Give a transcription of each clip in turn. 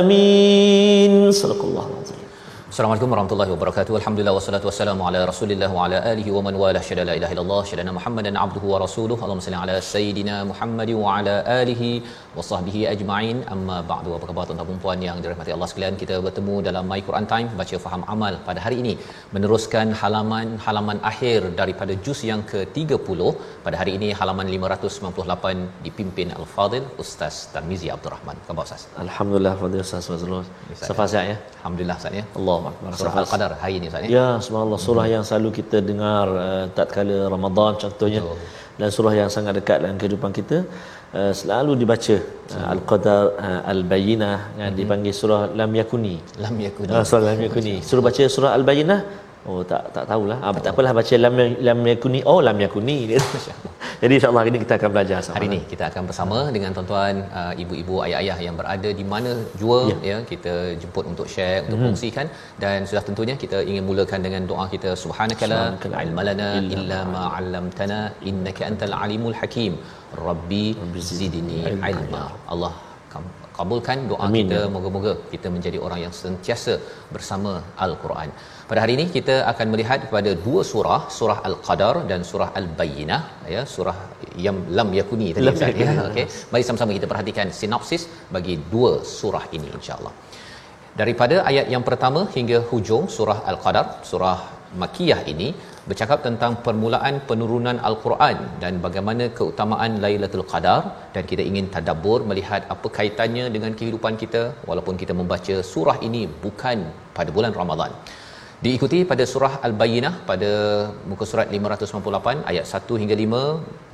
amin. Sallallahu Assalamualaikum warahmatullahi wabarakatuh. Alhamdulillah wassalatu wassalamu ala Rasulillah wa ala alihi wa man wala syada la ilaha illallah syadana Muhammadan abduhu wa rasuluhu. Allahumma salli ala sayidina Muhammad wa ala alihi wa sahbihi ajma'in. Amma ba'du. Apa khabar tuan-tuan dan puan yang dirahmati Allah sekalian? Kita bertemu dalam My Quran Time baca faham amal pada hari ini meneruskan halaman-halaman akhir daripada juz yang ke-30 pada hari ini halaman 598 dipimpin Al-Fadil Ustaz Tarmizi Abdul Rahman. Apa khabar Ustaz? Alhamdulillah Fadil Ustaz Fazlul. Safa sihat ya? Alhamdulillah Ustaz ya. Allah Akbar. Surah Al-Qadar hari ini Ustaz ya. Ya, subhanallah surah yang selalu kita dengar uh, tatkala Ramadan contohnya. Betul. Dan surah yang sangat dekat dalam kehidupan kita uh, selalu dibaca uh, Al-Qadar uh, Al-Bayyinah yang Mhm. dipanggil surah Lam Yakuni. Lam yakun. Ah, surah Lam Yakuni. Suruh baca surah Al-Bayyinah. Oh tak tak tahulah. Ah, tak apalah baca Lam Lam Yakuni. Oh Lam Yakuni. Jadi insya-Allah hari ini kita akan belajar sama. Hari ini kita akan bersama dengan tuan-tuan, uh, ibu-ibu, ayah-ayah yang berada di mana jua ya, ya kita jemput untuk share, untuk Mhm. kongsikan dan sudah tentunya kita ingin mulakan dengan doa kita subhanakala ilmalana illa ma 'allamtana innaka antal alimul hakim. Rabbi zidni ilma. Allah kam- kabulkan doa Amin, kita ya. moga-moga kita menjadi orang yang sentiasa bersama al-Quran. Pada hari ini kita akan melihat kepada dua surah, surah Al-Qadar dan surah Al-Bayyinah ya, surah yang lam yakuni tadi Lam Ustaz ya. yakuni. Okey. Mari sama-sama kita perhatikan sinopsis bagi dua surah ini insya-Allah. Daripada ayat yang pertama hingga hujung surah Al-Qadar, surah Makkiyah ini bercakap tentang permulaan penurunan Al-Quran dan bagaimana keutamaan Lailatul Qadar dan kita ingin tadabbur melihat apa kaitannya dengan kehidupan kita walaupun kita membaca surah ini bukan pada bulan Ramadan. Diikuti pada surah Al-Bayyinah pada muka surat 598 ayat 1 hingga 5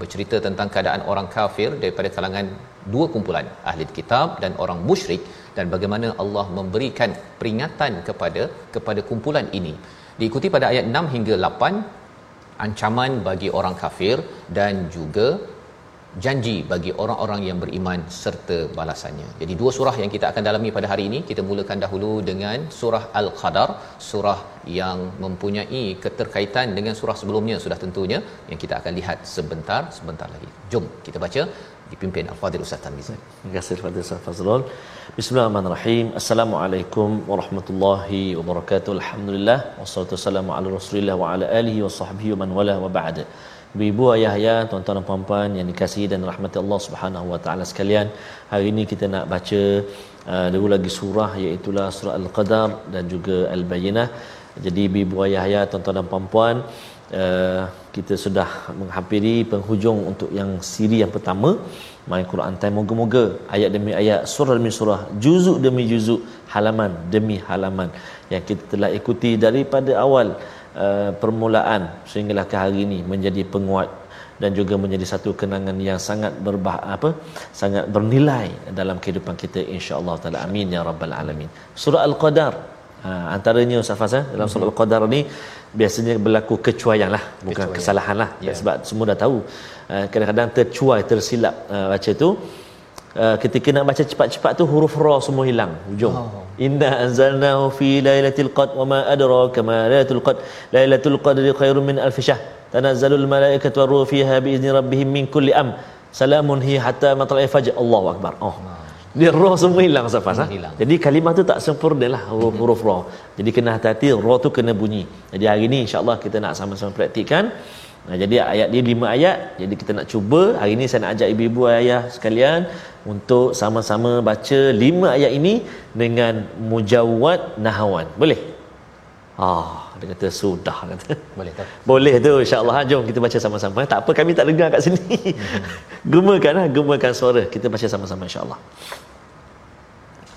bercerita tentang keadaan orang kafir daripada kalangan dua kumpulan ahli kitab dan orang musyrik dan bagaimana Allah memberikan peringatan kepada kepada kumpulan ini. Diikuti pada ayat 6 hingga 8 ancaman bagi orang kafir dan juga janji bagi orang-orang yang beriman serta balasannya. Jadi dua surah yang kita akan dalami pada hari ini, kita mulakan dahulu dengan surah Al-Qadar, surah yang mempunyai keterkaitan dengan surah sebelumnya sudah tentunya yang kita akan lihat sebentar sebentar lagi. Jom kita baca dipimpin Al-Fadhil Ustaz Tanwiz. Terima kasih kepada Ustaz Fazrul. Bismillahirrahmanirrahim. Assalamualaikum warahmatullahi wabarakatuh. Alhamdulillah wassalatu wassalamu ala Rasulillah wa ala alihi wa sahbihi wa man wala wa ba'd. Ibu-ibu, ayah-ayah, tuan-tuan dan puan-puan yang dikasihi dan rahmati Allah Subhanahu wa taala sekalian, hari ini kita nak baca uh, dulu lagi surah iaitu surah Al-Qadar dan juga Al-Bayyinah. Jadi ibu-ibu, ayah-ayah, tuan-tuan dan puan-puan, uh, kita sudah menghampiri penghujung untuk yang siri yang pertama My Quran Time moga-moga. Ayat demi ayat surah demi surah juzuk demi juzuk halaman demi halaman yang kita telah ikuti daripada awal uh, permulaan sehinggalah ke hari ini menjadi penguat dan juga menjadi satu kenangan yang sangat berbah apa sangat bernilai dalam kehidupan kita insya-Allah taala. Amin ya rabbal alamin. Surah al-qadar. Ha, antaranya Ustaz eh, dalam surah Al-Qadar ni biasanya berlaku kecuaian lah bukan Kecuaian. kesalahan lah. Ya. sebab semua dah tahu uh, kadang-kadang tercuai tersilap uh, baca tu. Uh, ketika nak baca cepat-cepat tu huruf ra semua hilang hujung. Oh. inna anzalnahu fi lailatul qadr wa ma adraka ma lailatul qadr. Lailatul qadri khairun min alf shahr. Tanazzalul malaikatu waruhu fiha bi izni rabbihim min kulli am salamun hi hatta matla'il fajr. Allahu akbar. Oh dia roh semua hilang safas ha? hilang. jadi kalimah tu tak sempurna lah huruf-huruf roh jadi kena hati-hati roh tu kena bunyi jadi hari ni insyaallah kita nak sama-sama praktikkan Nah, jadi ayat dia lima ayat. Jadi kita nak cuba hari ini saya nak ajak ibu-ibu ayah sekalian untuk sama-sama baca lima ayat ini dengan mujawwad nahawan. Boleh? Ah, dia kata sudah kata. Boleh tak? Boleh tu insya-Allah. Ha, Jom kita baca sama-sama. Tak apa kami tak dengar kat sini. Gemakan lah, gemakan suara. Kita baca sama-sama insya-Allah.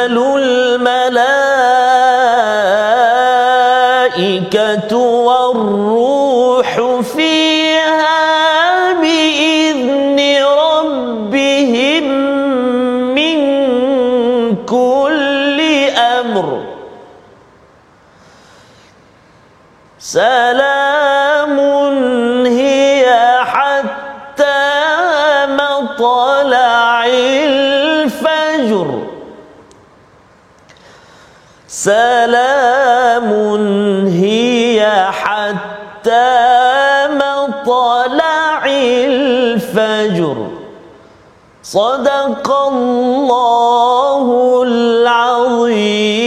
تنزل صدق الله العظيم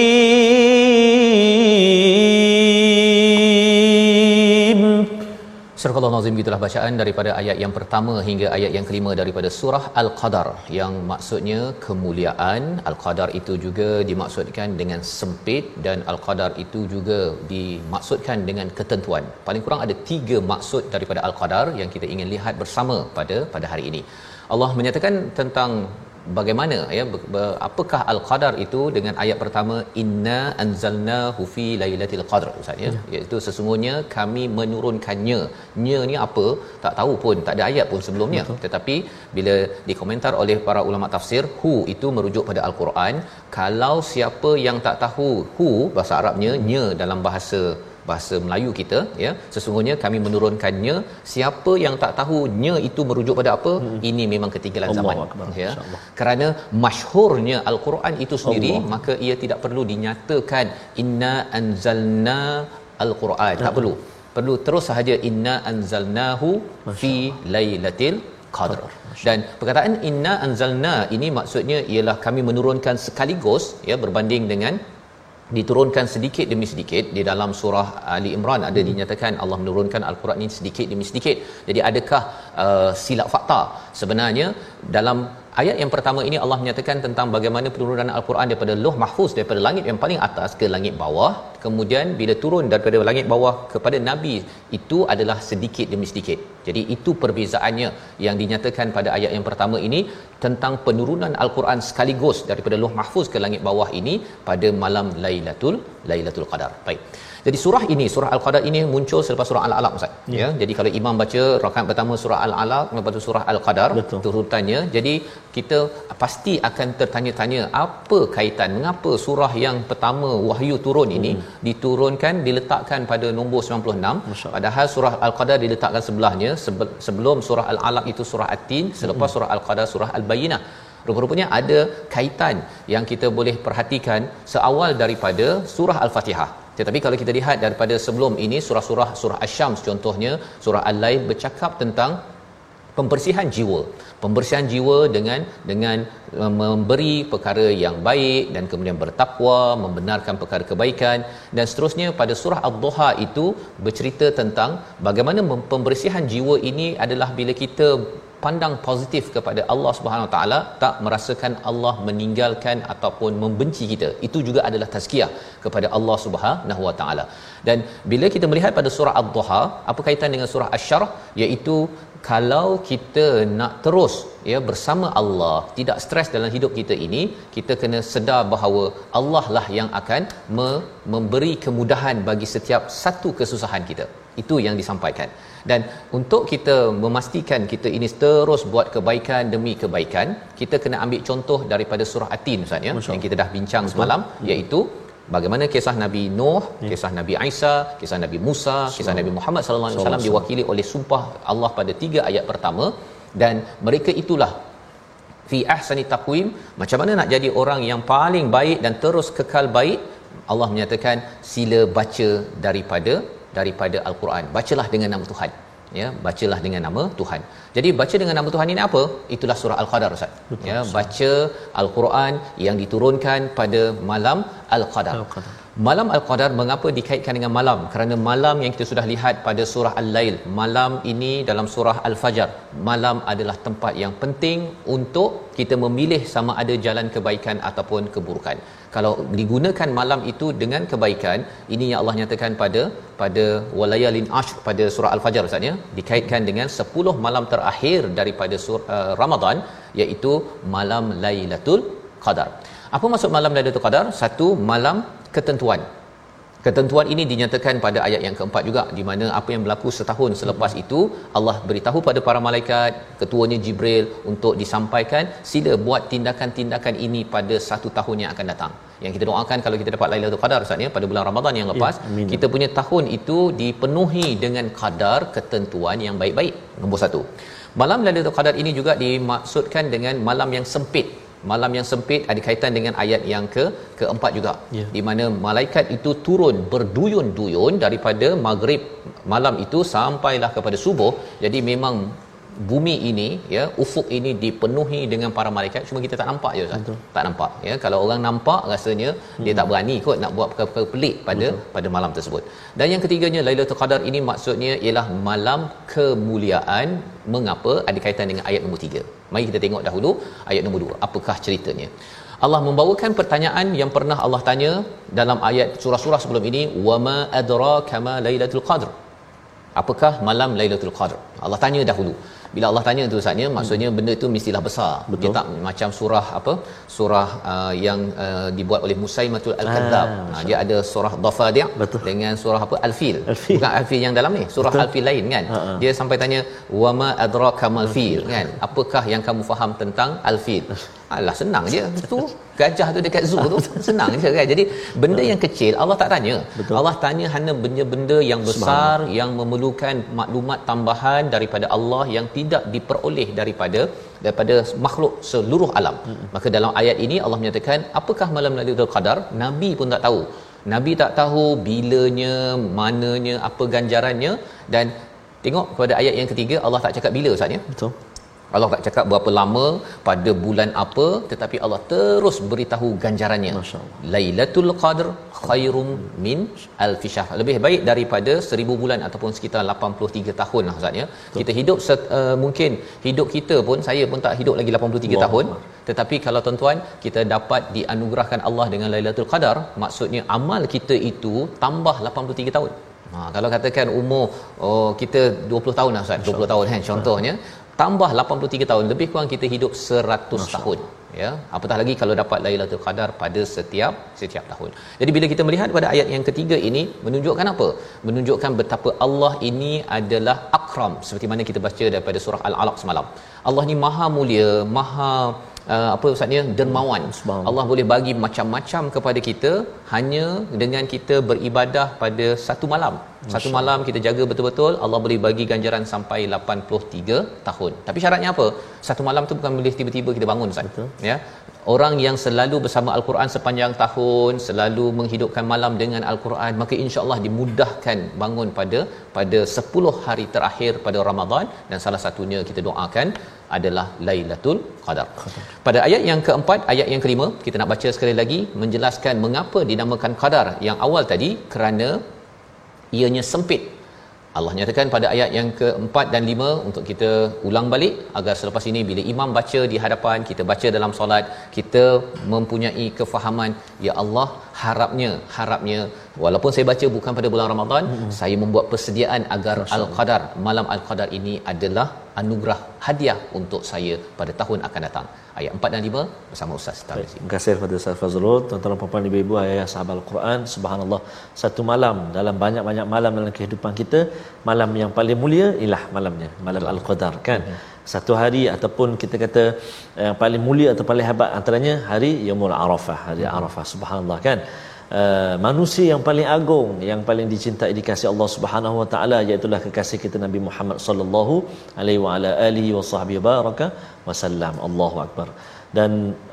Surah Al-Nazim gitulah bacaan daripada ayat yang pertama hingga ayat yang kelima daripada surah Al-Qadar yang maksudnya kemuliaan Al-Qadar itu juga dimaksudkan dengan sempit dan Al-Qadar itu juga dimaksudkan dengan ketentuan. Paling kurang ada tiga maksud daripada Al-Qadar yang kita ingin lihat bersama pada pada hari ini. Allah menyatakan tentang bagaimana ya apakah al-qadar itu dengan ayat pertama inna anzalnahu fi lailatul qadr ustaz ya. Iaitu sesungguhnya kami menurunkannya. Nya ni apa? Tak tahu pun tak ada ayat pun sebelumnya. Betul. tetapi bila dikomentar oleh para ulama tafsir hu itu merujuk pada al-Quran. Kalau siapa yang tak tahu hu bahasa Arabnya nya dalam bahasa bahasa Melayu kita ya. Sesungguhnya kami menurunkannya. Siapa yang tak tahunya itu merujuk pada apa hmm. ini memang ketinggalan Allahu zaman Akbar, ya. insya-Allah. kerana masyhurnya al-Quran itu sendiri Allah. maka ia tidak perlu dinyatakan inna anzalna al-Quran. Tak perlu. Perlu terus sahaja inna anzalnahu fi lailatul qadr. Dan perkataan inna anzalna ini maksudnya ialah kami menurunkan sekaligus ya berbanding dengan diturunkan sedikit demi sedikit di dalam surah Ali Imran ada hmm. dinyatakan Allah menurunkan al-Quran ini sedikit demi sedikit. Jadi adakah uh, silap fakta? Sebenarnya dalam ayat yang pertama ini Allah menyatakan tentang bagaimana penurunan al-Quran daripada Lauh Mahfuz daripada langit yang paling atas ke langit bawah. Kemudian bila turun daripada langit bawah kepada nabi itu adalah sedikit demi sedikit. Jadi itu perbezaannya yang dinyatakan pada ayat yang pertama ini tentang penurunan al-Quran sekaligus daripada Lauh Mahfuz ke langit bawah ini pada malam Lailatul Lailatul Qadar. Baik. Jadi surah ini, surah Al-Qadar ini muncul selepas surah Al-Alaq Ustaz. Ya. ya. Jadi kalau imam baca rakaat pertama surah Al-Alaq, lepas tu surah Al-Qadar turutannya. Jadi kita pasti akan tertanya-tanya apa kaitan mengapa surah yang pertama wahyu turun ini hmm. diturunkan diletakkan pada nombor 96 padahal surah Al-Qadar diletakkan sebelahnya sebelum surah Al-Alaq itu surah At-Tin, selepas hmm. surah Al-Qadar surah Al-Bayyinah. Rupa-rupanya ada kaitan yang kita boleh perhatikan seawal daripada surah Al-Fatihah. Tetapi kalau kita lihat daripada sebelum ini surah-surah surah Asy-Syams contohnya surah Al-Lail bercakap tentang pembersihan jiwa. Pembersihan jiwa dengan dengan uh, memberi perkara yang baik dan kemudian bertakwa membenarkan perkara kebaikan. Dan seterusnya pada surah ad-duha itu bercerita tentang bagaimana pembersihan jiwa ini adalah bila kita pandang positif kepada Allah Subhanahu taala tak merasakan Allah meninggalkan ataupun membenci kita. Itu juga adalah tazkiyah kepada Allah Subhanahu wa taala. Dan bila kita melihat pada surah ad-duha apa kaitan dengan surah asy-syarh iaitu kalau kita nak terus ya bersama Allah tidak stres dalam hidup kita ini kita kena sedar bahawa Allah lah yang akan me- memberi kemudahan bagi setiap satu kesusahan kita. Itu yang disampaikan dan untuk kita memastikan kita ini terus buat kebaikan demi kebaikan kita kena ambil contoh daripada surah Atin Ustaz ya yang kita dah bincang Betul. semalam hmm. iaitu bagaimana kisah Nabi Nuh, ya. kisah Nabi Isa, kisah Nabi Musa, kisah Nabi Muhammad sallallahu alaihi wasallam diwakili oleh sumpah Allah pada tiga ayat pertama dan mereka itulah fi ahsani taqwim macam mana nak jadi orang yang paling baik dan terus kekal baik Allah menyatakan sila baca daripada daripada al-Quran. Bacalah dengan nama Tuhan. Ya, bacalah dengan nama Tuhan. Jadi baca dengan nama Tuhan ini apa? Itulah surah Al-Qadar Ustaz. Ya, baca Al-Quran yang diturunkan pada malam Al-Qadar. Al-Qadar. Malam Al-Qadar mengapa dikaitkan dengan malam? Kerana malam yang kita sudah lihat pada surah Al-Lail. Malam ini dalam surah Al-Fajr. Malam adalah tempat yang penting untuk kita memilih sama ada jalan kebaikan ataupun keburukan. Kalau digunakan malam itu dengan kebaikan, ini yang Allah nyatakan pada pada walayalin ashr pada surah Al-Fajr Ustaz ya, dikaitkan dengan 10 malam terakhir daripada surah uh, Ramadan iaitu malam Lailatul Qadar. Apa maksud malam Lailatul Qadar? Satu malam ketentuan. Ketentuan ini dinyatakan pada ayat yang keempat juga di mana apa yang berlaku setahun selepas itu Allah beritahu pada para malaikat ketuanya Jibril untuk disampaikan sila buat tindakan-tindakan ini pada satu tahun yang akan datang. Yang kita doakan kalau kita dapat Lailatul Qadar Ustaz ya pada bulan Ramadan yang lepas ya, kita punya tahun itu dipenuhi dengan kadar ketentuan yang baik-baik. Nombor satu. Malam Lailatul Qadar ini juga dimaksudkan dengan malam yang sempit malam yang sempit ada kaitan dengan ayat yang ke keempat juga yeah. di mana malaikat itu turun berduyun-duyun daripada maghrib malam itu sampailah kepada subuh jadi memang bumi ini ya ufuk ini dipenuhi dengan para malaikat cuma kita tak nampak je Ustaz. Tak nampak ya. Kalau orang nampak rasanya hmm. dia tak berani kot nak buat perkara pelik pada Betul. pada malam tersebut. Dan yang ketiganya Lailatul Qadar ini maksudnya ialah malam kemuliaan. Mengapa? Ada kaitan dengan ayat nombor 3. Mari kita tengok dahulu ayat nombor 2. Apakah ceritanya? Allah membawakan pertanyaan yang pernah Allah tanya dalam ayat surah-surah sebelum ini wama adraka ma lailatul qadr apakah malam lailatul qadr Allah tanya dahulu bila Allah tanya tu saatnya maksudnya benda itu mestilah besar. Betul. dia tak macam surah apa surah uh, yang uh, dibuat oleh Musaimatul Al-Kadzab. Ah, ha, dia ada surah Dhafadi' dengan surah apa? Al-Fil. Al-Fil. Bukan Al-Fil yang dalam ni surah Betul. Al-Fil lain kan? Ha-ha. dia sampai tanya wama adraka mal fil? Kan? Apakah yang kamu faham tentang Al-Fil Alah senang je. Tu gajah tu dekat zoo tu senang je kan. Jadi benda yang kecil Allah tak tanya. Betul. Allah tanya hanya benda-benda yang besar yang memerlukan maklumat tambahan daripada Allah yang tidak diperoleh daripada daripada makhluk seluruh alam. Hmm. maka dalam ayat ini Allah menyatakan apakah malam Lailatul Qadar? Nabi pun tak tahu. Nabi tak tahu bilanya mananya apa ganjarannya. Dan tengok pada ayat yang ketiga Allah tak cakap bila ustaz ya? Betul Allah tak cakap berapa lama pada bulan apa tetapi Allah terus beritahu ganjarannya. Lailatul Qadr khairum min alf syahr. Lebih baik daripada 1000 bulan ataupun sekitar 83 tahun lah Ustaz ya. Kita hidup uh, mungkin hidup kita pun saya pun tak hidup lagi 83 wow. tahun. Tetapi kalau tuan-tuan kita dapat dianugerahkan Allah dengan Lailatul Qadar maksudnya amal kita itu tambah 83 tahun. Ha, kalau katakan umur oh, kita 20 tahun lah Ustaz, 20 tahun kan contohnya tambah 83 tahun lebih kurang kita hidup 100 Masya. tahun ya. Apatah lagi kalau dapat Lailatul Qadar pada setiap setiap tahun. Jadi bila kita melihat pada ayat yang ketiga ini menunjukkan apa? Menunjukkan betapa Allah ini adalah akram seperti mana kita baca daripada surah al-alaq semalam. Allah ni maha mulia maha uh, apa ustaznya? Dermawan. Allah boleh bagi macam-macam kepada kita hanya dengan kita beribadah pada satu malam. Satu malam kita jaga betul-betul Allah boleh bagi ganjaran sampai 83 tahun. Tapi syaratnya apa? Satu malam tu bukan boleh tiba-tiba kita bangun ustaz. Ya orang yang selalu bersama al-Quran sepanjang tahun selalu menghidupkan malam dengan al-Quran maka insya-Allah dimudahkan bangun pada pada 10 hari terakhir pada Ramadan dan salah satunya kita doakan adalah Lailatul Qadar. Pada ayat yang keempat, ayat yang kelima, kita nak baca sekali lagi menjelaskan mengapa dinamakan Qadar. Yang awal tadi kerana ianya sempit. Allah nyatakan pada ayat yang keempat dan lima untuk kita ulang balik agar selepas ini bila imam baca di hadapan kita baca dalam solat kita mempunyai kefahaman ya Allah harapnya harapnya walaupun saya baca bukan pada bulan Ramadan hmm. saya membuat persediaan agar al-qadar malam al-qadar ini adalah anugerah hadiah untuk saya pada tahun akan datang ayat 4 dan 5 bersama Ustaz Tarmizi. Terima kasih kepada Ustaz Fazrul, tuan-tuan dan puan ibu-ibu ayah sahabat Al-Quran. Subhanallah, satu malam dalam banyak-banyak malam dalam kehidupan kita, malam yang paling mulia ialah malamnya, malam Al-Qadar kan. Hmm. Satu hari ataupun kita kata yang paling mulia atau paling hebat antaranya hari Yaumul Arafah, hari. Arafah. Subhanallah kan. Uh, manusia yang paling agung yang paling dicintai di kasih Allah Subhanahu wa taala iaitu kekasih kita Nabi Muhammad sallallahu alaihi wa ala alihi wa sahbihi baraka wasallam Allahu akbar dan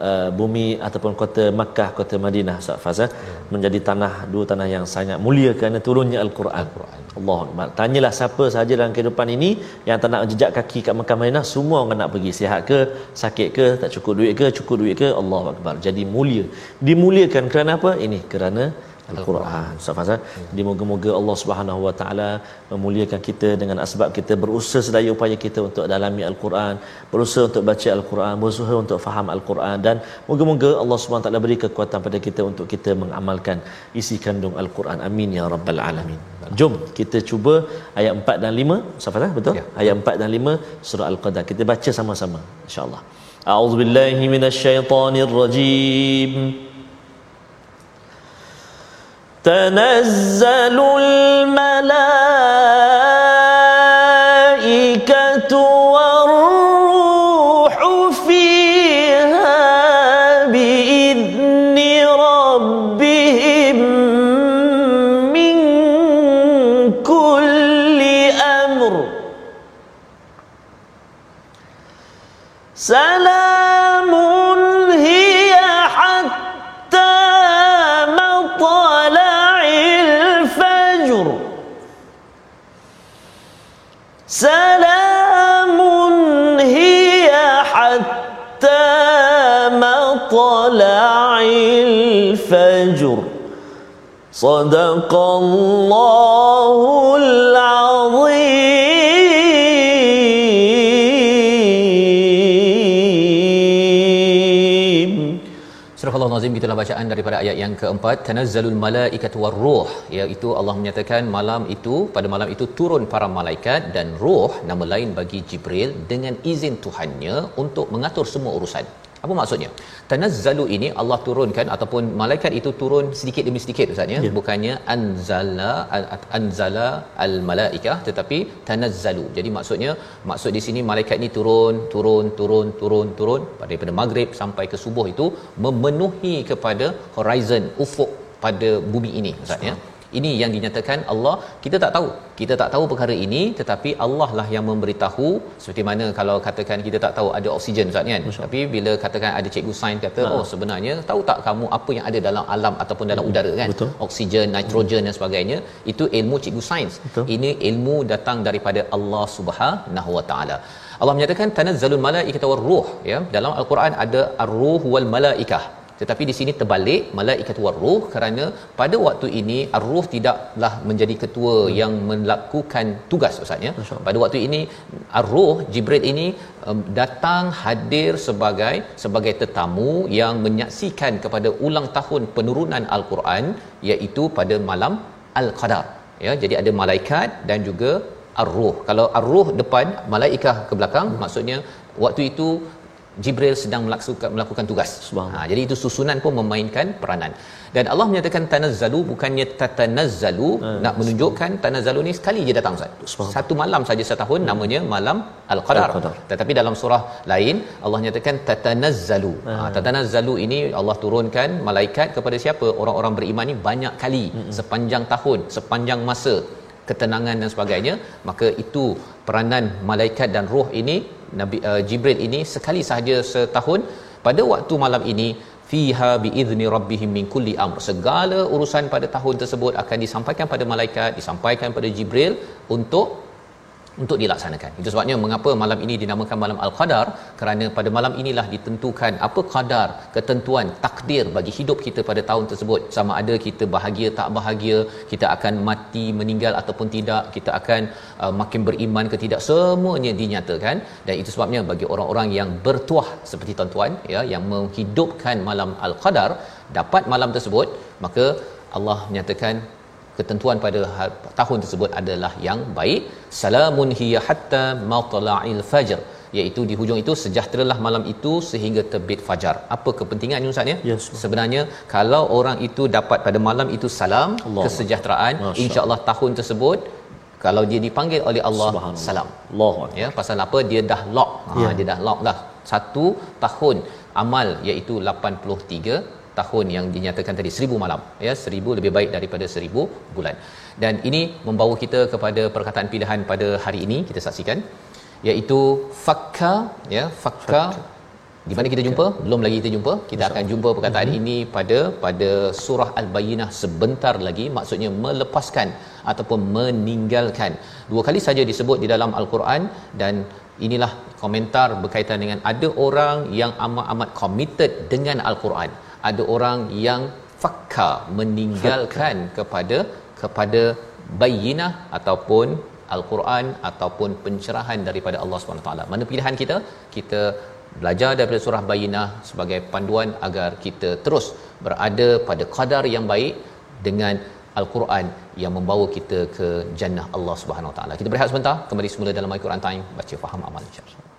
uh, bumi ataupun kota Makkah kota Madinah Ustaz Fazal ya. menjadi tanah dua tanah yang sangat mulia kerana turunnya al-Quran. Al-Quran. Allah Akbar. Tanyalah siapa sahaja dalam kehidupan ini yang tak nak jejak kaki kat Makkah Madinah semua orang nak pergi sihat ke sakit ke tak cukup duit ke cukup duit ke Allah Akbar. Jadi mulia. Dimuliakan kerana apa? Ini kerana Al-Quran. Ustaz Fazal, ya. moga-moga Allah Subhanahu Wa Taala memuliakan kita dengan asbab kita berusaha sedaya upaya kita untuk dalami Al-Quran, berusaha untuk baca Al-Quran, berusaha untuk faham Al-Quran dan moga-moga Allah Subhanahu Wa Taala beri kekuatan pada kita untuk kita mengamalkan isi kandung Al-Quran. Amin ya rabbal alamin. Jom kita cuba ayat 4 dan 5. Ustaz Fazal, betul? Ya. Ayat 4 dan 5 surah Al-Qadar. Kita baca sama-sama insya-Allah. A'udzubillahi minasyaitonirrajim. rajim. تنزل الملائكة صدق الله العظيم Surah Allah Nazim kita bacaan daripada ayat yang keempat tanazzalul malaikatu warruh iaitu Allah menyatakan malam itu pada malam itu turun para malaikat dan roh nama lain bagi Jibril dengan izin Tuhannya untuk mengatur semua urusan apa maksudnya? Tanazzalu ini Allah turunkan ataupun malaikat itu turun sedikit demi sedikit ustaz ya. Yeah. bukannya anzala anzala al malaikah tetapi tanazzalu. Jadi maksudnya maksud di sini malaikat ini turun turun turun turun turun. Daripada maghrib sampai ke subuh itu memenuhi kepada horizon ufuk pada bumi ini ustaz ya ini yang dinyatakan Allah kita tak tahu kita tak tahu perkara ini tetapi Allah lah yang memberitahu seperti mana kalau katakan kita tak tahu ada oksigen Ustaz kan Masya. tapi bila katakan ada cikgu sains kata ha. oh sebenarnya tahu tak kamu apa yang ada dalam alam ataupun dalam hmm. udara kan Betul. oksigen nitrogen hmm. dan sebagainya itu ilmu cikgu sains Betul. ini ilmu datang daripada Allah Subhanahu Wa Taala Allah menyatakan tanazzalul malaikatu war ruh ya dalam al-Quran ada ar-ruh wal malaikah tetapi di sini terbalik malaikat waruh kerana pada waktu ini ar-ruh tidaklah menjadi ketua hmm. yang melakukan tugas ustaz ya pada waktu ini ar-ruh jibril ini um, datang hadir sebagai sebagai tetamu yang menyaksikan kepada ulang tahun penurunan al-Quran iaitu pada malam al-qadar ya jadi ada malaikat dan juga ar-ruh kalau ar-ruh depan malaikah ke belakang hmm. maksudnya waktu itu Jibril sedang melakukan melakukan tugas. Ha, jadi itu susunan pun memainkan peranan. Dan Allah menyatakan tanazzalu bukannya tatanazzalu Ah, nak menunjukkan tanazzalu ni sekali je datang Ustaz. Satu malam saja setahun namanya malam al-qadar. Al-Qadar. Tetapi dalam surah lain Allah nyatakan tatanazzalu. Ha, tatanazzalu ini Allah turunkan malaikat kepada siapa? Orang-orang beriman ni banyak kali sepanjang tahun, sepanjang masa ketenangan dan sebagainya maka itu peranan malaikat dan roh ini Nabi uh, Jibril ini sekali sahaja setahun pada waktu malam ini fiha biizni rabbihim min kulli amr. Segala urusan pada tahun tersebut akan disampaikan pada malaikat disampaikan pada Jibril untuk untuk dilaksanakan. Itu sebabnya mengapa malam ini dinamakan malam al-qadar? Kerana pada malam inilah ditentukan apa kadar ketentuan takdir bagi hidup kita pada tahun tersebut. Sama ada kita bahagia tak bahagia, kita akan mati meninggal ataupun tidak, kita akan uh, makin beriman ke tidak semuanya dinyatakan. Dan itu sebabnya bagi orang-orang yang bertuah seperti tuan-tuan ya yang menghidupkan malam al-qadar dapat malam tersebut maka Allah menyatakan ketentuan pada ha- tahun tersebut adalah yang baik. Salamun hiya hatta matla'il fajr. Iaitu di hujung itu sejahteralah malam itu sehingga terbit fajar. Apa kepentingannya ustaz ya? Yes. sebenarnya kalau orang itu dapat pada malam itu salam Allah. kesejahteraan insya-Allah tahun tersebut kalau dia dipanggil oleh Allah salam. Akbar. ya pasal apa? Dia dah lock. Ha, Ya. dia dah lock dah satu tahun amal iaitu 83 tahun yang dinyatakan tadi 1000 malam. Ya 1000 lebih baik daripada 1000 bulan. Dan ini membawa kita kepada perkataan pilihan pada hari ini kita saksikan iaitu fakka ya fakka. Di mana kita jumpa? Belum lagi kita jumpa. Kita akan jumpa perkataan Mhm. ini pada pada surah al-bayyinah sebentar lagi. Maksudnya melepaskan ataupun meninggalkan. Dua kali saja disebut di dalam al-Quran dan inilah komentar berkaitan dengan ada orang yang amat-amat committed dengan al-Quran ada orang yang fakka meninggalkan kepada kepada bayyinah ataupun al-Quran ataupun pencerahan daripada Allah Subhanahu taala. Mana pilihan kita? Kita belajar daripada surah Bayyinah sebagai panduan agar kita terus berada pada qadar yang baik dengan Al-Quran yang membawa kita ke jannah Allah Subhanahu Taala. Kita berehat sebentar, kembali semula dalam My Quran Time, baca faham amal insya-Allah.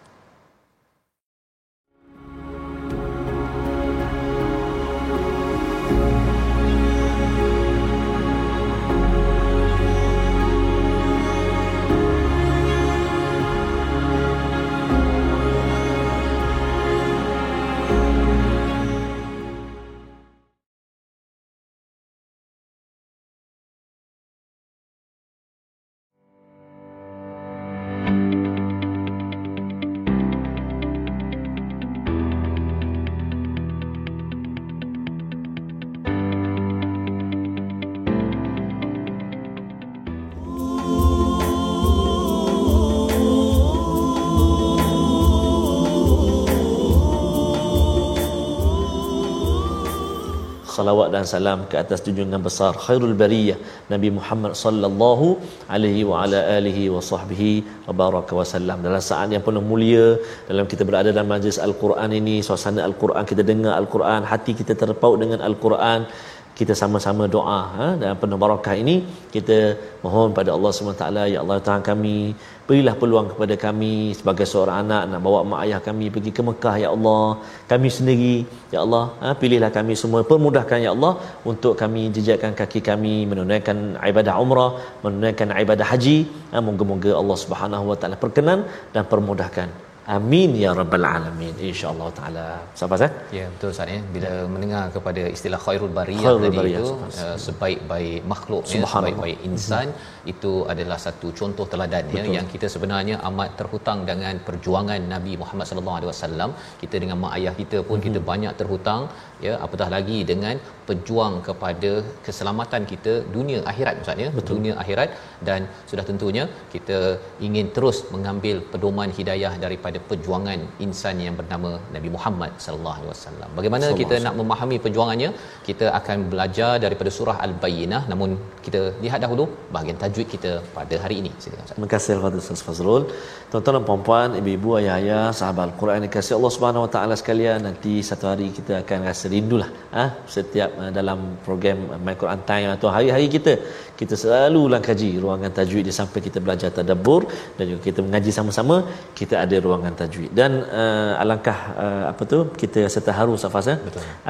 Salawat dan salam ke atas junjungan besar khairul bariyah Nabi Muhammad sallallahu alaihi wa ala alihi wa sahbihi wa baraka wa sallam. Dalam saat yang penuh mulia dalam kita berada dalam majlis al-Quran ini suasana al-Quran kita dengar al-Quran hati kita terpaut dengan al-Quran kita sama-sama doa ha, dan penuh barakah ini kita mohon pada Allah SWT ya Allah Tuhan kami berilah peluang kepada kami sebagai seorang anak nak bawa mak ayah kami pergi ke Mekah ya Allah. Kami sendiri ya Allah ha, pilihlah kami semua permudahkan ya Allah untuk kami jejakkan kaki kami menunaikan ibadah umrah menunaikan ibadah haji. Ha, moga-moga Allah Taala perkenan dan permudahkan amin ya rabbal alamin. Insyaallah taala. Sabar eh Ya betul Ustaz ya. Bila mendengar kepada istilah khairul bariyah Khairul tadi bariyah, itu subhanallah. uh, sebaik-baik makhluk ya sebaik-baik insan itu adalah satu contoh teladan ya yang kita sebenarnya amat terhutang dengan perjuangan Nabi Muhammad sallallahu alaihi wasallam. Kita dengan mak ayah kita pun kita banyak terhutang ya apatah lagi dengan pejuang kepada keselamatan kita dunia akhirat Ustaz ya dunia akhirat dan sudah tentunya kita ingin terus mengambil pedoman hidayah daripada perjuangan insan yang bernama Nabi Muhammad sallallahu alaihi wasallam. Bagaimana kita nak memahami perjuangannya? Kita akan belajar daripada surah Al-Bayyinah namun kita lihat dahulu bahagian tajwid kita pada hari ini. Silakan Ustaz. Terima kasih kepada Ustaz Fazrul. Tuan-tuan dan puan-puan, ibu-ibu, ayah-ayah, sahabat Al-Quran yang kasih Allah Subhanahu Wa Taala sekalian, nanti satu hari kita akan rasa rindulah ah setiap uh, dalam program uh, My Quran Time atau hari-hari kita kita selalu ulang kaji ruangan tajwid di sampai kita belajar tadabbur dan juga kita mengaji sama-sama kita ada ruangan tajwid dan uh, alangkah uh, apa tu kita rasa terharu Safas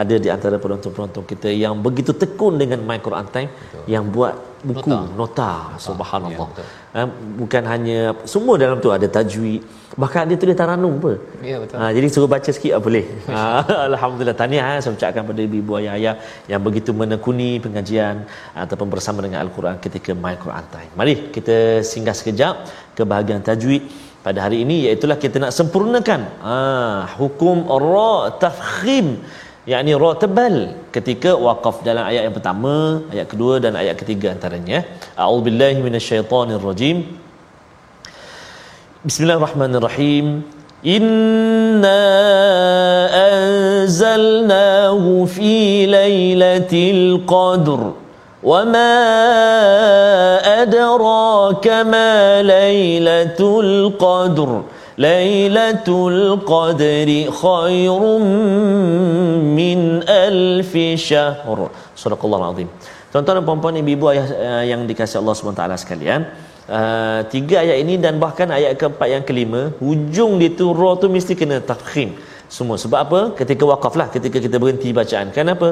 ada di antara penonton-penonton kita yang begitu tekun dengan My Quran Time betul. yang buat buku nota, nota. subhanallah. Ya, uh, bukan hanya semua dalam tu ada tajwid. Bahkan dia tulis taranum apa? Ya betul. Ha, jadi suruh baca sikit ah, boleh. Ha, alhamdulillah. Tahniah ha, saya ucapkan pada ibu ayah-ayah yang begitu menekuni pengajian ataupun bersama dengan al-Quran ketika My Quran Time. Mari kita singgah sekejap ke bahagian tajwid pada hari ini iaitu kita nak sempurnakan ha, hukum ra tafkhim yakni ra tebal ketika waqaf dalam ayat yang pertama ayat kedua dan ayat ketiga antaranya a'udzubillahi minasyaitonirrajim bismillahirrahmanirrahim inna anzalnahu fi lailatul qadr وما أدراك ما ليلة القدر ليلة القدر خير min ألف syahr. صدق الله العظيم Tuan-tuan dan puan-puan ibu, ibu ayah eh, yang dikasihi Allah SWT sekalian uh, Tiga ayat ini dan bahkan ayat keempat yang kelima Hujung dia tu, roh tu mesti kena takhim. Semua. Sebab apa? Ketika wakaf lah ketika kita berhenti bacaan. Kenapa?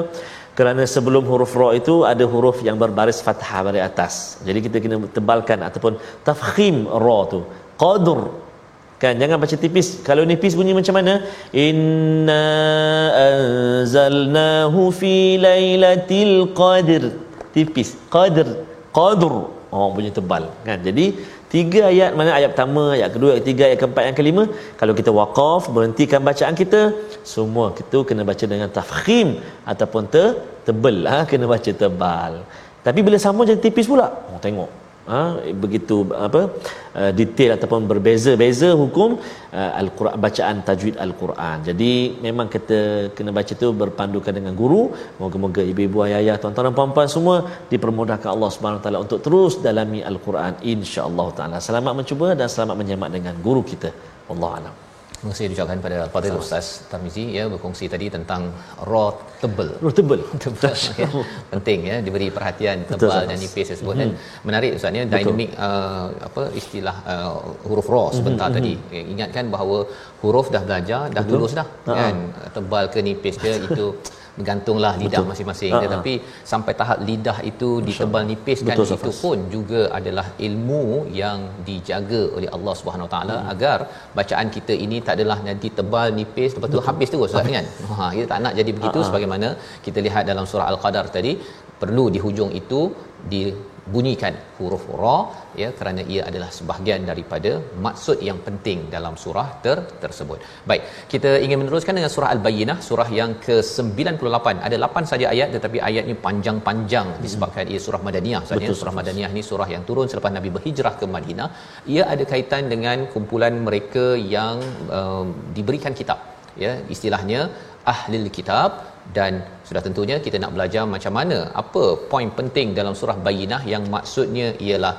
Kerana sebelum huruf ra itu ada huruf yang berbaris fathah dari atas. Jadi kita kena tebalkan ataupun tafkhim ra tu. Qadr kan jangan baca tipis kalau nipis bunyi macam mana inna anzalnahu fi lailatul qadr tipis qadr qadr oh bunyi tebal kan jadi Tiga ayat mana ayat pertama, ayat kedua, ayat ketiga, ayat keempat, yang kelima. Kalau kita wakaf, berhentikan bacaan kita, semua kita kena baca dengan tafkhim ataupun te, tebal. Ha? Kena baca tebal. Tapi bila sama jadi tipis pula. Oh, tengok ha, begitu apa uh, detail ataupun berbeza-beza hukum uh, al-Quran bacaan tajwid al-Quran. Jadi memang kita kena baca tu berpandukan dengan guru. Moga-moga ibu-ibu ayah-ayah tuan-tuan dan puan-puan semua dipermudahkan Allah Subhanahu taala untuk terus dalami al-Quran insya-Allah taala. Selamat mencuba dan selamat menyemak dengan guru kita. Wallahu a'lam. Terima kasih diucapkan pada Fadil Ustaz Tarmizi ya berkongsi tadi tentang raw tebal. Raw tebal. tebal ya. Penting ya diberi perhatian tebal Betul, dan nipis tersebut hmm. dan menarik Ustaz ya dinamik uh, apa istilah uh, huruf raw sebentar hmm. tadi. Ya, ingatkan bahawa huruf dah belajar dah Betul. tulus dah uh-huh. kan tebal ke nipis dia itu bergantunglah lidah Betul. masing-masing uh-huh. tetapi sampai tahap lidah itu ditebal nipis kan Betul, itu pun juga adalah ilmu yang dijaga oleh Allah Subhanahu taala hmm. agar bacaan kita ini tak adalah nanti tebal nipis lepas tu habis terus habis. kan ha kita tak nak jadi begitu uh-huh. sebagaimana kita lihat dalam surah al-qadar tadi perlu di hujung itu di bunyikan huruf ra ya kerana ia adalah sebahagian daripada maksud yang penting dalam surah ter tersebut. Baik, kita ingin meneruskan dengan surah Al-Bayyinah, surah yang ke-98. Ada 8 saja ayat tetapi ayatnya panjang-panjang hmm. disebabkan ia surah Madaniyah. Sebenarnya surah Madaniyah ini surah yang turun selepas Nabi berhijrah ke Madinah. Ia ada kaitan dengan kumpulan mereka yang um, diberikan kitab. Ya, istilahnya ahli kitab dan sudah tentunya kita nak belajar macam mana apa poin penting dalam surah Bayyinah yang maksudnya ialah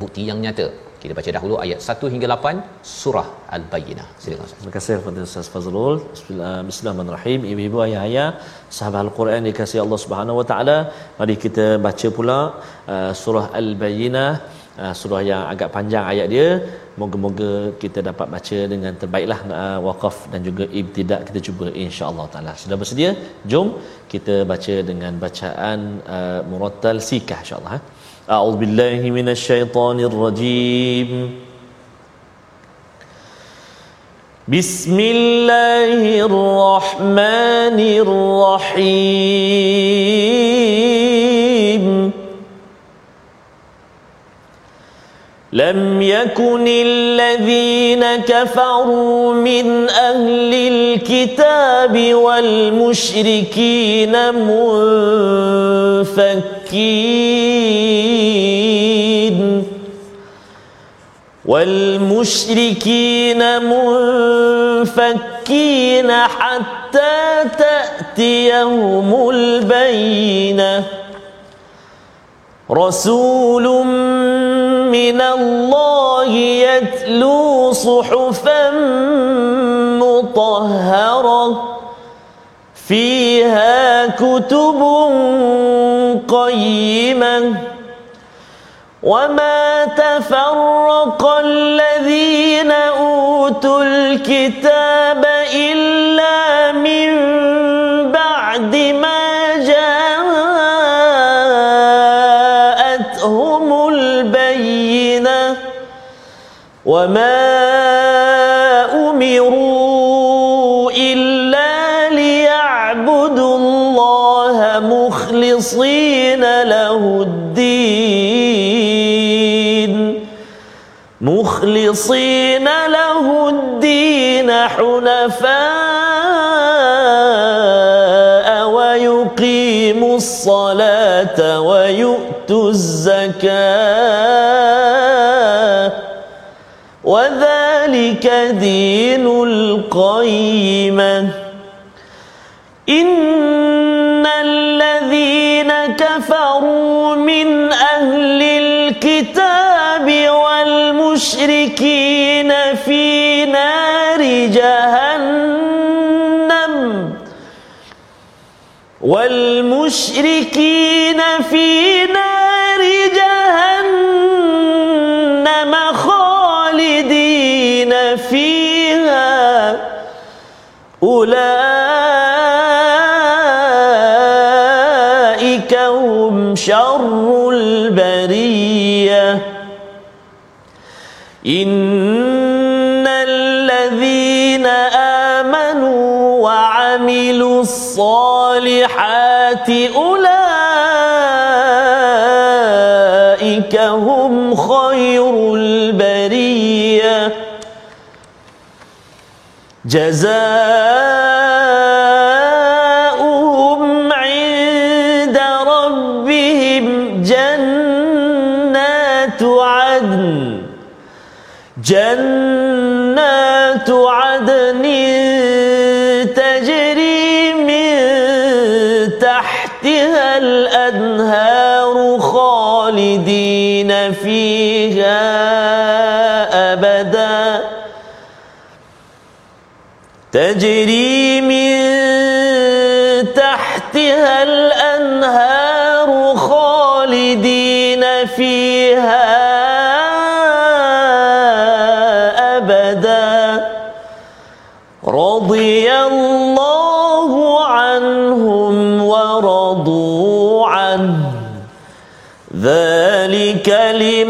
bukti yang nyata. Kita baca dahulu ayat 1 hingga 8 surah Al-Bayyinah. Silakan Ustaz. Terima kasih kepada Ustaz Fazrul. Bismillahirrahmanirrahim. Ibu-ibu ayah-ayah, sahabat Al-Quran dikasihi Allah Subhanahu Wa Taala. Mari kita baca pula uh, surah Al-Bayyinah. Uh, surah yang agak panjang ayat dia. Moga-moga kita dapat baca dengan terbaiklah uh, waqaf dan juga ibtidak kita cuba insya-Allah taala. Sudah bersedia? Jom kita baca dengan bacaan uh, murattal sikah insya-Allah a'udzubillahi minasyaitonirrajim. Bismillahirrahmanirrahim لم يكن الذين كفروا من أهل الكتاب والمشركين منفكين والمشركين منفكين حتى تأتيهم البينة رسول من الله يتلو صحفا مطهرة فيها كتب قيمة. وما تفرق الذين أوتوا الكتاب إلا وما أمروا إلا ليعبدوا الله مخلصين له الدين مخلصين له الدين حنفاء ويقيموا الصلاة ويؤتوا الزكاة وذلك دين القيمة. إن الذين كفروا من أهل الكتاب والمشركين في نار جهنم والمشركين في نار إن الذين آمنوا وعملوا الصالحات أولئك هم خير البريه. جزاؤهم جنات عدن تجري من تحتها الأنهار خالدين فيها أبداً تجري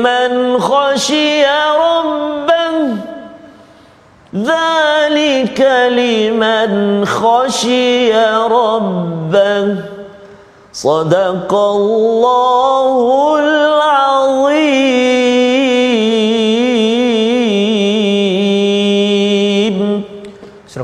لمن خشي ربه ذلك لمن خشي ربه. صدق الله العظيم.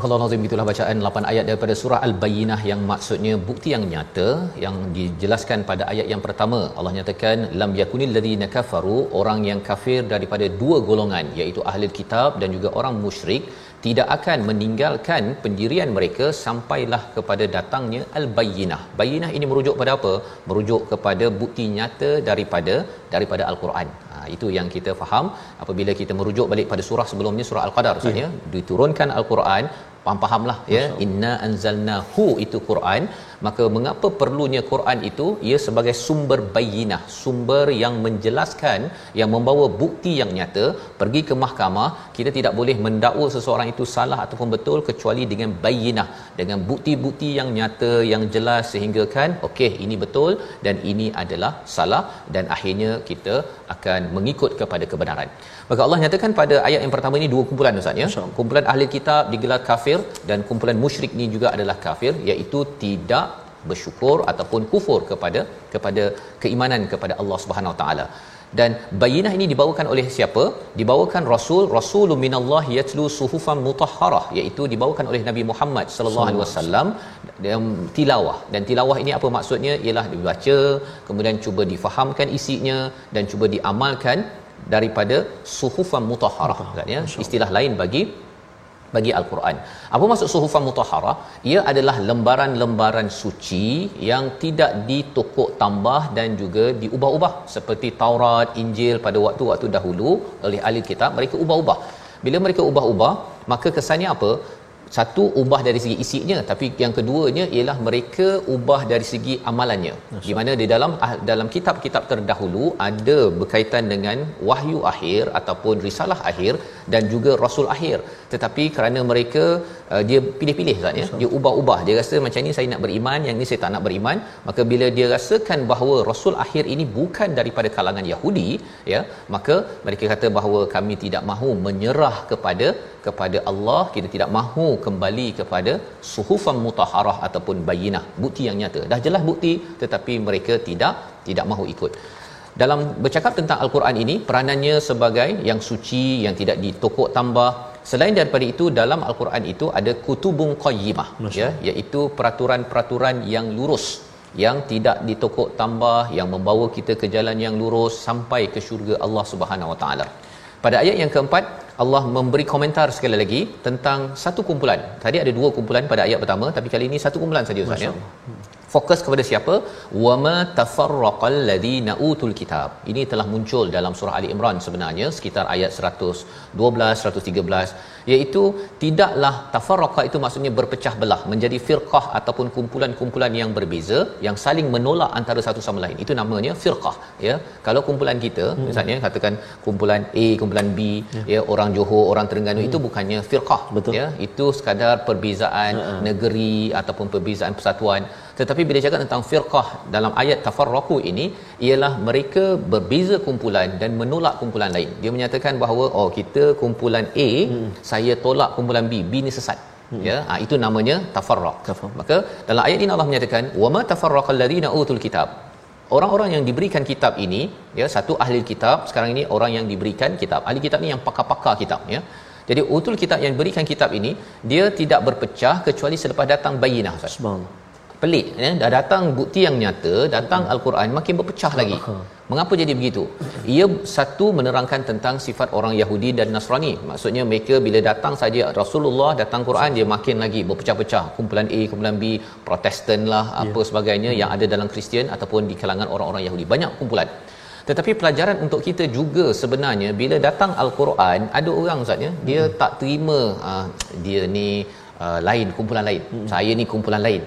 Al-Nazim itulah bacaan 8 ayat daripada surah Al-Bayyinah yang maksudnya bukti yang nyata yang dijelaskan pada ayat yang pertama Allah nyatakan lam yakunil ladzina kafaru orang yang kafir daripada dua golongan iaitu ahli kitab dan juga orang musyrik tidak akan meninggalkan pendirian mereka sampailah kepada datangnya al-bayyinah. Bayyinah ini merujuk pada apa? Merujuk kepada bukti nyata daripada daripada al-Quran. Ha, itu yang kita faham apabila kita merujuk balik pada surah sebelumnya surah al-Qadar Ustaz ya. Diturunkan al-Quran faham-fahamlah ya. Inna anzalnahu itu Quran maka mengapa perlunya Quran itu? Ia sebagai sumber bayinah sumber yang menjelaskan yang membawa bukti yang nyata. Pergi ke mahkamah kita tidak boleh mendakwa seseorang itu salah ataupun betul kecuali dengan bayinah dengan bukti-bukti yang nyata yang jelas sehingga kan okey ini betul dan ini adalah salah. Dan akhirnya kita akan mengikut kepada kebenaran. Maka Allah nyatakan pada ayat yang pertama ini dua kumpulan Ustaz ya. Kumpulan ahli kitab digelar kafir dan kumpulan musyrik ni juga adalah kafir iaitu tidak bersyukur ataupun kufur kepada kepada keimanan kepada Allah Subhanahu taala. Dan bayinah ini dibawakan oleh siapa? Dibawakan rasul rasulun minallah yatlu suhufan mutahharah iaitu dibawakan oleh Nabi Muhammad sallallahu alaihi wasallam dan tilawah. Dan tilawah ini apa maksudnya? Ialah dibaca kemudian cuba difahamkan isinya dan cuba diamalkan daripada suhufan mutahharah kan ya. Istilah lain bagi bagi al-Quran. Apa maksud suhufan mutahharah? Ia adalah lembaran-lembaran suci yang tidak ditokok tambah dan juga diubah-ubah seperti Taurat, Injil pada waktu-waktu dahulu oleh ahli kitab mereka ubah-ubah. Bila mereka ubah-ubah, maka kesannya apa? Satu ubah dari segi isinya tapi yang keduanya ialah mereka ubah dari segi amalannya. Di mana di dalam ah, dalam kitab-kitab terdahulu ada berkaitan dengan wahyu akhir ataupun risalah akhir dan juga rasul akhir. Tetapi kerana mereka uh, dia pilih-pilih Ustaz ya. Dia ubah-ubah. Dia rasa macam ni saya nak beriman yang ni saya tak nak beriman. Maka bila dia rasakan bahawa rasul akhir ini bukan daripada kalangan Yahudi ya maka mereka kata bahawa kami tidak mahu menyerah kepada kepada Allah. Kita tidak mahu kembali kepada suhufan mutahharah ataupun bayinah. Bukti yang nyata. Dah jelas bukti tetapi mereka tidak tidak mahu ikut. Dalam bercakap tentang al-Quran ini peranannya sebagai yang suci yang tidak ditokok tambah. Selain daripada itu dalam al-Quran itu ada kutubun qayyimah ya iaitu peraturan-peraturan yang lurus yang tidak ditokok tambah yang membawa kita ke jalan yang lurus sampai ke syurga Allah Subhanahu Wa Taala. Pada ayat yang keempat Allah memberi komentar sekali lagi tentang satu kumpulan. Tadi ada dua kumpulan pada ayat pertama tapi kali ini satu kumpulan saja Ustaz ya. Fokus kepada siapa? Wama tafarraqal ladina utul kitab. Ini telah muncul dalam surah Ali Imran sebenarnya sekitar ayat 112 113 iaitu tidaklah tafarraqa itu maksudnya berpecah belah menjadi firqah ataupun kumpulan-kumpulan yang berbeza yang saling menolak antara satu sama lain. Itu namanya firqah ya. Kalau kumpulan kita hmm. misalnya katakan kumpulan A, kumpulan B, ya, ya orang Johor, orang Terengganu hmm. itu bukannya firqah Betul. ya. Itu sekadar perbezaan uh-huh. negeri ataupun perbezaan persatuan tetapi bila cakap tentang firqah dalam ayat tafarraqu ini ialah mereka berbeza kumpulan dan menolak kumpulan lain dia menyatakan bahawa oh kita kumpulan A hmm. saya tolak kumpulan B B ni sesat. Hmm. ya ha, itu namanya tafarraq. Maka dalam ayat ini Allah menyatakan wama tafarraqal ladina utul kitab. Orang-orang yang diberikan kitab ini ya satu ahli kitab sekarang ini orang yang diberikan kitab. Ahli kitab ni yang pakar-pakar kitab ya. Jadi utul kitab yang berikan kitab ini dia tidak berpecah kecuali selepas datang bayinah Subhanallah pelik ya dah datang bukti yang nyata datang hmm. al-Quran makin berpecah lagi mengapa jadi begitu ia satu menerangkan tentang sifat orang Yahudi dan Nasrani maksudnya mereka bila datang saja Rasulullah datang Quran dia makin lagi berpecah-pecah kumpulan A kumpulan B Protestan lah ya. apa sebagainya hmm. yang ada dalam Kristian ataupun di kalangan orang-orang Yahudi banyak kumpulan tetapi pelajaran untuk kita juga sebenarnya bila datang al-Quran ada orang ustaz ya dia hmm. tak terima uh, dia ni uh, lain kumpulan lain hmm. saya ni kumpulan lain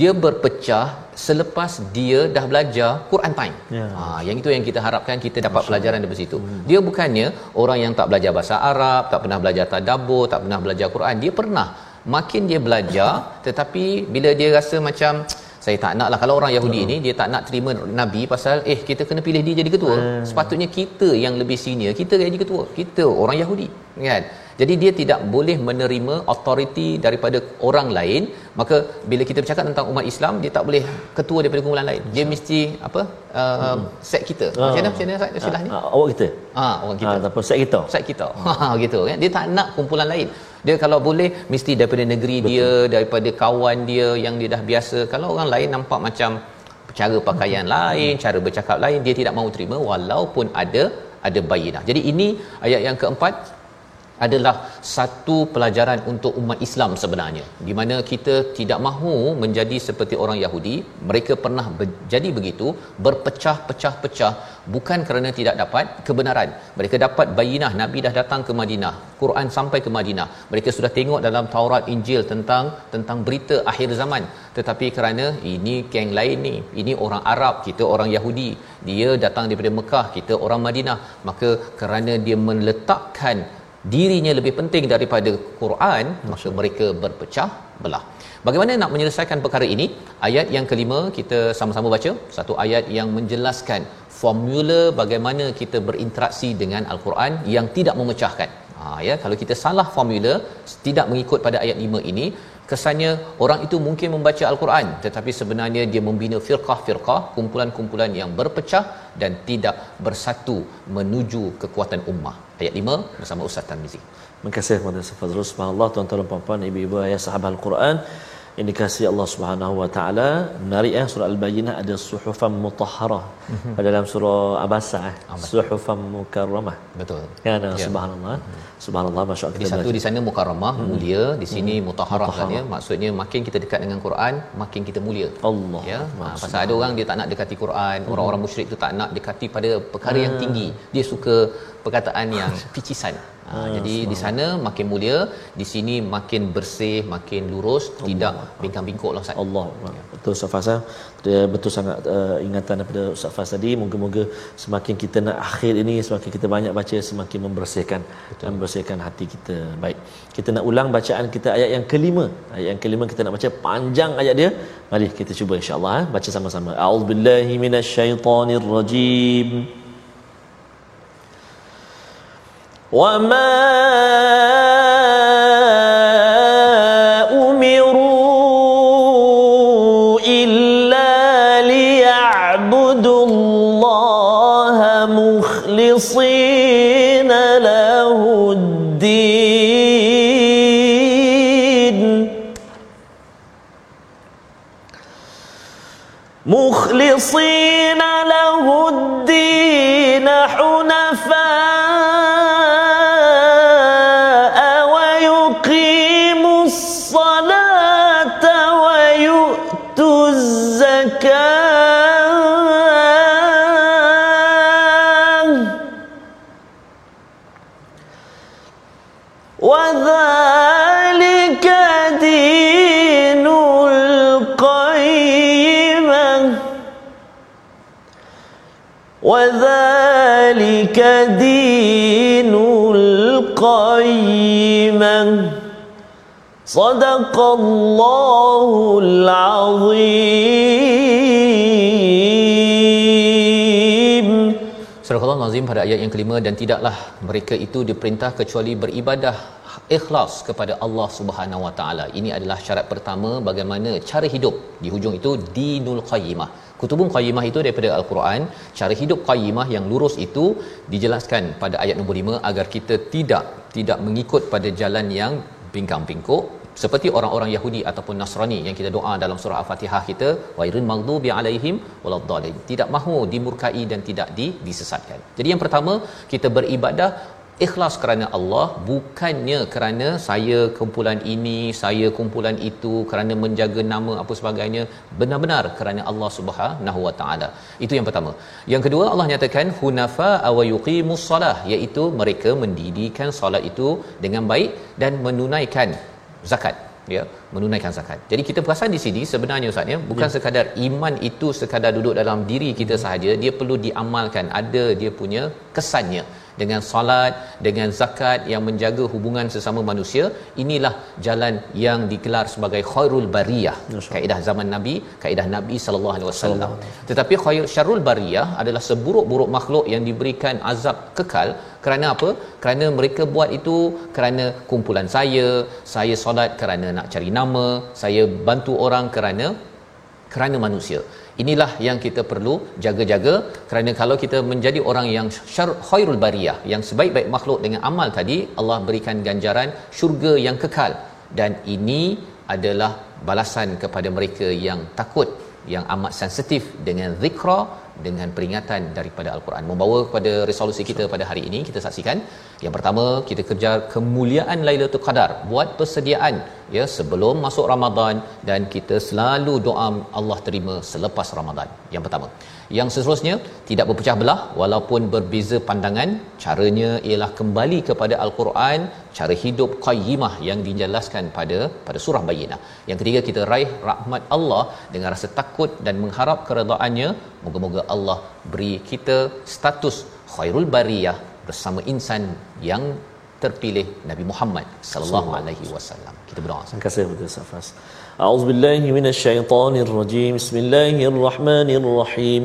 dia berpecah selepas dia dah belajar Quran time. Ya. Ha yang itu yang kita harapkan kita dapat Masya pelajaran dari situ. Hmm. Dia bukannya orang yang tak belajar bahasa Arab, tak pernah belajar tadabbur, tak pernah belajar Quran. Dia pernah. Makin dia belajar tetapi bila dia rasa macam saya tak nak lah kalau orang Yahudi hmm. ni dia tak nak terima Nabi pasal eh kita kena pilih dia jadi ketua. Hmm. Sepatutnya kita yang lebih senior, kita jadi ketua. Kita orang Yahudi. Kan? Jadi dia tidak boleh menerima authority daripada orang lain. Maka bila kita bercakap tentang umat Islam, dia tak boleh ketua daripada kumpulan lain. Dia mesti apa? Uh, hmm. set kita. Ah. Macam mana macam mana istilahnya? Uh, awak kita. Ah, orang kita. Ah, ataupun set kita. Set kita. Ha gitu kan. Dia tak nak kumpulan lain. Dia kalau boleh mesti daripada negeri Betul. dia, daripada kawan dia yang dia dah biasa. Kalau orang lain nampak macam cara pakaian hmm. lain, cara bercakap lain, dia tidak mahu terima walaupun ada ada bayinah. Jadi ini ayat yang keempat adalah satu pelajaran untuk umat Islam sebenarnya. Di mana kita tidak mahu menjadi seperti orang Yahudi mereka pernah jadi begitu berpecah-pecah-pecah bukan kerana tidak dapat kebenaran. Mereka dapat bayinah nabi dah datang ke Madinah Quran sampai ke Madinah. Mereka sudah tengok dalam Taurat Injil tentang tentang berita akhir zaman. Tetapi kerana ini geng lain ni ini orang Arab kita orang Yahudi dia datang daripada Mekah kita orang Madinah. Maka kerana dia meletakkan dirinya lebih penting daripada Quran maka mereka berpecah belah. Bagaimana nak menyelesaikan perkara ini? Ayat yang kelima kita sama-sama baca. Satu ayat yang menjelaskan formula bagaimana kita berinteraksi dengan al-Quran yang tidak memecahkan. Ha ya kalau kita salah formula tidak mengikut pada ayat 5 ini kesannya orang itu mungkin membaca al-Quran tetapi sebenarnya dia membina firqah-firqah kumpulan-kumpulan yang berpecah dan tidak bersatu menuju kekuatan ummah ayat 5 bersama Ustaz Tarmizi. Terima kasih kepada Ustaz Fazrul. Subhanallah tuan-tuan dan puan-puan, ibu-ibu ayah sahabat Al-Quran yang dikasihi Allah Subhanahu wa taala menarik ya surah al-bayyinah ada suhufan mutahharah. Mm-hmm. dalam surah abasa eh suhufan mukarramah. Betul. Ya, ya. subhanallah. Mm-hmm. subhanallah masyaallah jadi satu di sana mukarramah mm-hmm. mulia di sini mm-hmm. mutahharah kan ya. Maksudnya makin kita dekat dengan Quran makin kita mulia. Allah. Ya ha, pasal ada orang dia tak nak dekati Quran mm-hmm. orang-orang musyrik tu tak nak dekati pada perkara yang tinggi. Dia suka perkataan yang picisan Ha, jadi di sana makin mulia, di sini makin bersih, makin lurus, Allah. tidak bingkang-bingkuk lah Ustaz. Allah. Ya. Betul Ustaz Fasa. Betul sangat uh, ingatan daripada Ustaz Fas tadi. Moga-moga semakin kita nak akhir ini, semakin kita banyak baca, semakin membersihkan Betul. membersihkan hati kita. Baik. Kita nak ulang bacaan kita ayat yang kelima. Ayat yang kelima kita nak baca panjang ayat dia. Mari kita cuba insya-Allah eh. baca sama-sama. A'udzubillahi minasyaitonirrajim. وما أمروا إلا ليعبدوا الله مخلصين له الدين مخلصين دين القيمة صدق الله العظيم Surah Al-Nazim pada ayat yang kelima dan tidaklah mereka itu diperintah kecuali beribadah ikhlas kepada Allah Subhanahu Wa Taala. Ini adalah syarat pertama bagaimana cara hidup di hujung itu dinul qayyimah. Kutubun qayyimah itu daripada al-Quran, cara hidup qayyimah yang lurus itu dijelaskan pada ayat nombor 5 agar kita tidak tidak mengikut pada jalan yang pingkang-pingkuk seperti orang-orang Yahudi ataupun Nasrani yang kita doa dalam surah Al-Fatihah kita wairun maghdubi alaihim waladdallin tidak mahu dimurkai dan tidak disesatkan. Jadi yang pertama kita beribadah ikhlas kerana Allah bukannya kerana saya kumpulan ini saya kumpulan itu kerana menjaga nama apa sebagainya. Benar-benar kerana Allah Subhanahu Wa Taala. Itu yang pertama. Yang kedua Allah nyatakan hunafa aw yuqimus salah iaitu mereka mendirikan solat itu dengan baik dan menunaikan zakat ya menunaikan zakat. Jadi kita perasan di sini sebenarnya ustaz ya bukan ya. sekadar iman itu sekadar duduk dalam diri kita sahaja. Dia perlu diamalkan. Ada dia punya kesannya dengan solat dengan zakat yang menjaga hubungan sesama manusia inilah jalan yang digelar sebagai khairul bariyah. Kaedah zaman nabi kaedah nabi sallallahu alaihi wasallam. Tetapi khair syarrul bariyah adalah seburuk-buruk makhluk yang diberikan azab kekal. Kerana apa? Kerana mereka buat itu kerana kumpulan saya saya solat kerana nak cari nama saya bantu orang kerana kerana manusia inilah yang kita perlu jaga-jaga kerana kalau kita menjadi orang yang syar khairul bariyah yang sebaik-baik makhluk dengan amal tadi Allah berikan ganjaran syurga yang kekal. Dan ini adalah balasan kepada mereka yang takut yang amat sensitif dengan zikra dengan peringatan daripada al-Quran. Membawa kepada resolusi kita pada hari ini kita saksikan. Yang pertama kita kejar kemuliaan Lailatul Qadar. Buat persediaan ya sebelum masuk Ramadan dan kita selalu doa Allah terima selepas Ramadan. Yang pertama. Yang seterusnya tidak berpecah belah walaupun berbeza pandangan caranya ialah kembali kepada al-Quran cara hidup qayyimah yang dijelaskan pada pada surah Bayyinah. Yang ketiga kita raih rahmat Allah dengan rasa takut dan mengharap keredaannya moga-moga Allah beri kita status khairul bariyah bersama insan yang terpilih Nabi Muhammad sallallahu alaihi wasallam. Kita berdoa. Terima kasih kepada Safas. أعوذ بالله من الشيطان الرجيم بسم الله الرحمن الرحيم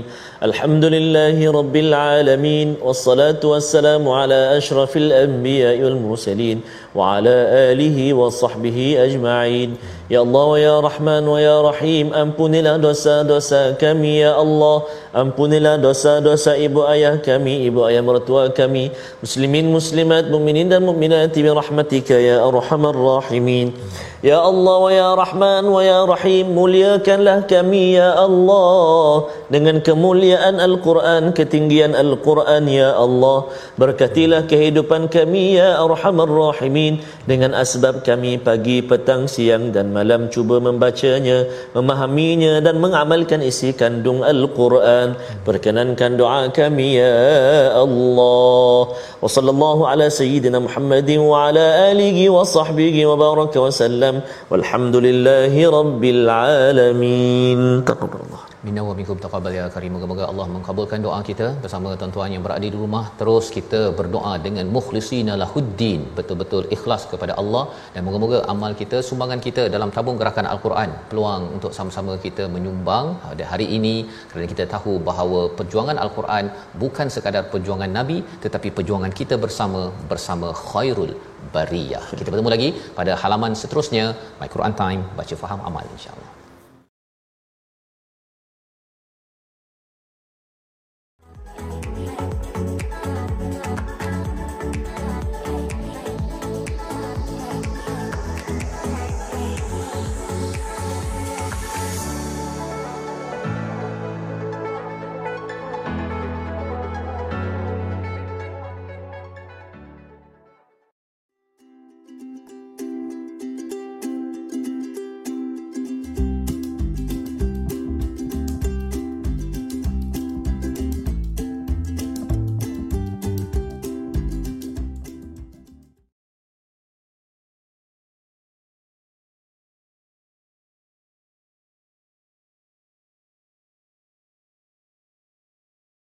الحمد لله رب العالمين والصلاة والسلام على أشرف الأنبياء والمرسلين وعلى آله وصحبه أجمعين Ya Allah wa ya Rahman wa ya Rahim Ampunilah dosa-dosa kami ya Allah Ampunilah dosa-dosa ibu ayah kami Ibu ayah mertua kami Muslimin muslimat mu'minin dan mu'minati Birahmatika ya arhamar rahimin Ya Allah wa ya Rahman wa ya Rahim Muliakanlah kami ya Allah Dengan kemuliaan Al-Quran Ketinggian Al-Quran ya Allah Berkatilah kehidupan kami ya arhamar rahimin alamin dengan asbab kami pagi petang siang dan malam cuba membacanya memahaminya dan mengamalkan isi kandung al-Quran. Perkenankan doa kami ya Allah. Wa sallallahu ala sayyidina Muhammadin wa ala alihi wa sahbihi wa baraka wa sallam. Walhamdulillahi rabbil alamin. Taqabbalallahu. Minna wa minkum taqabbal ya karim. Moga-moga Allah mengkabulkan doa kita bersama tuan-tuan yang berada di rumah. Terus kita berdoa dengan mukhlisina lahuddin, betul-betul ikhlas kepada Allah dan moga-moga amal kita, sumbangan kita dalam tabung gerakan Al-Quran, peluang untuk sama-sama kita menyumbang pada hari ini kerana kita tahu bahawa perjuangan Al-Quran bukan sekadar perjuangan Nabi tetapi perjuangan kita bersama bersama khairul bariyah. Kita bertemu lagi pada halaman seterusnya My Quran Time baca faham amal insya-Allah.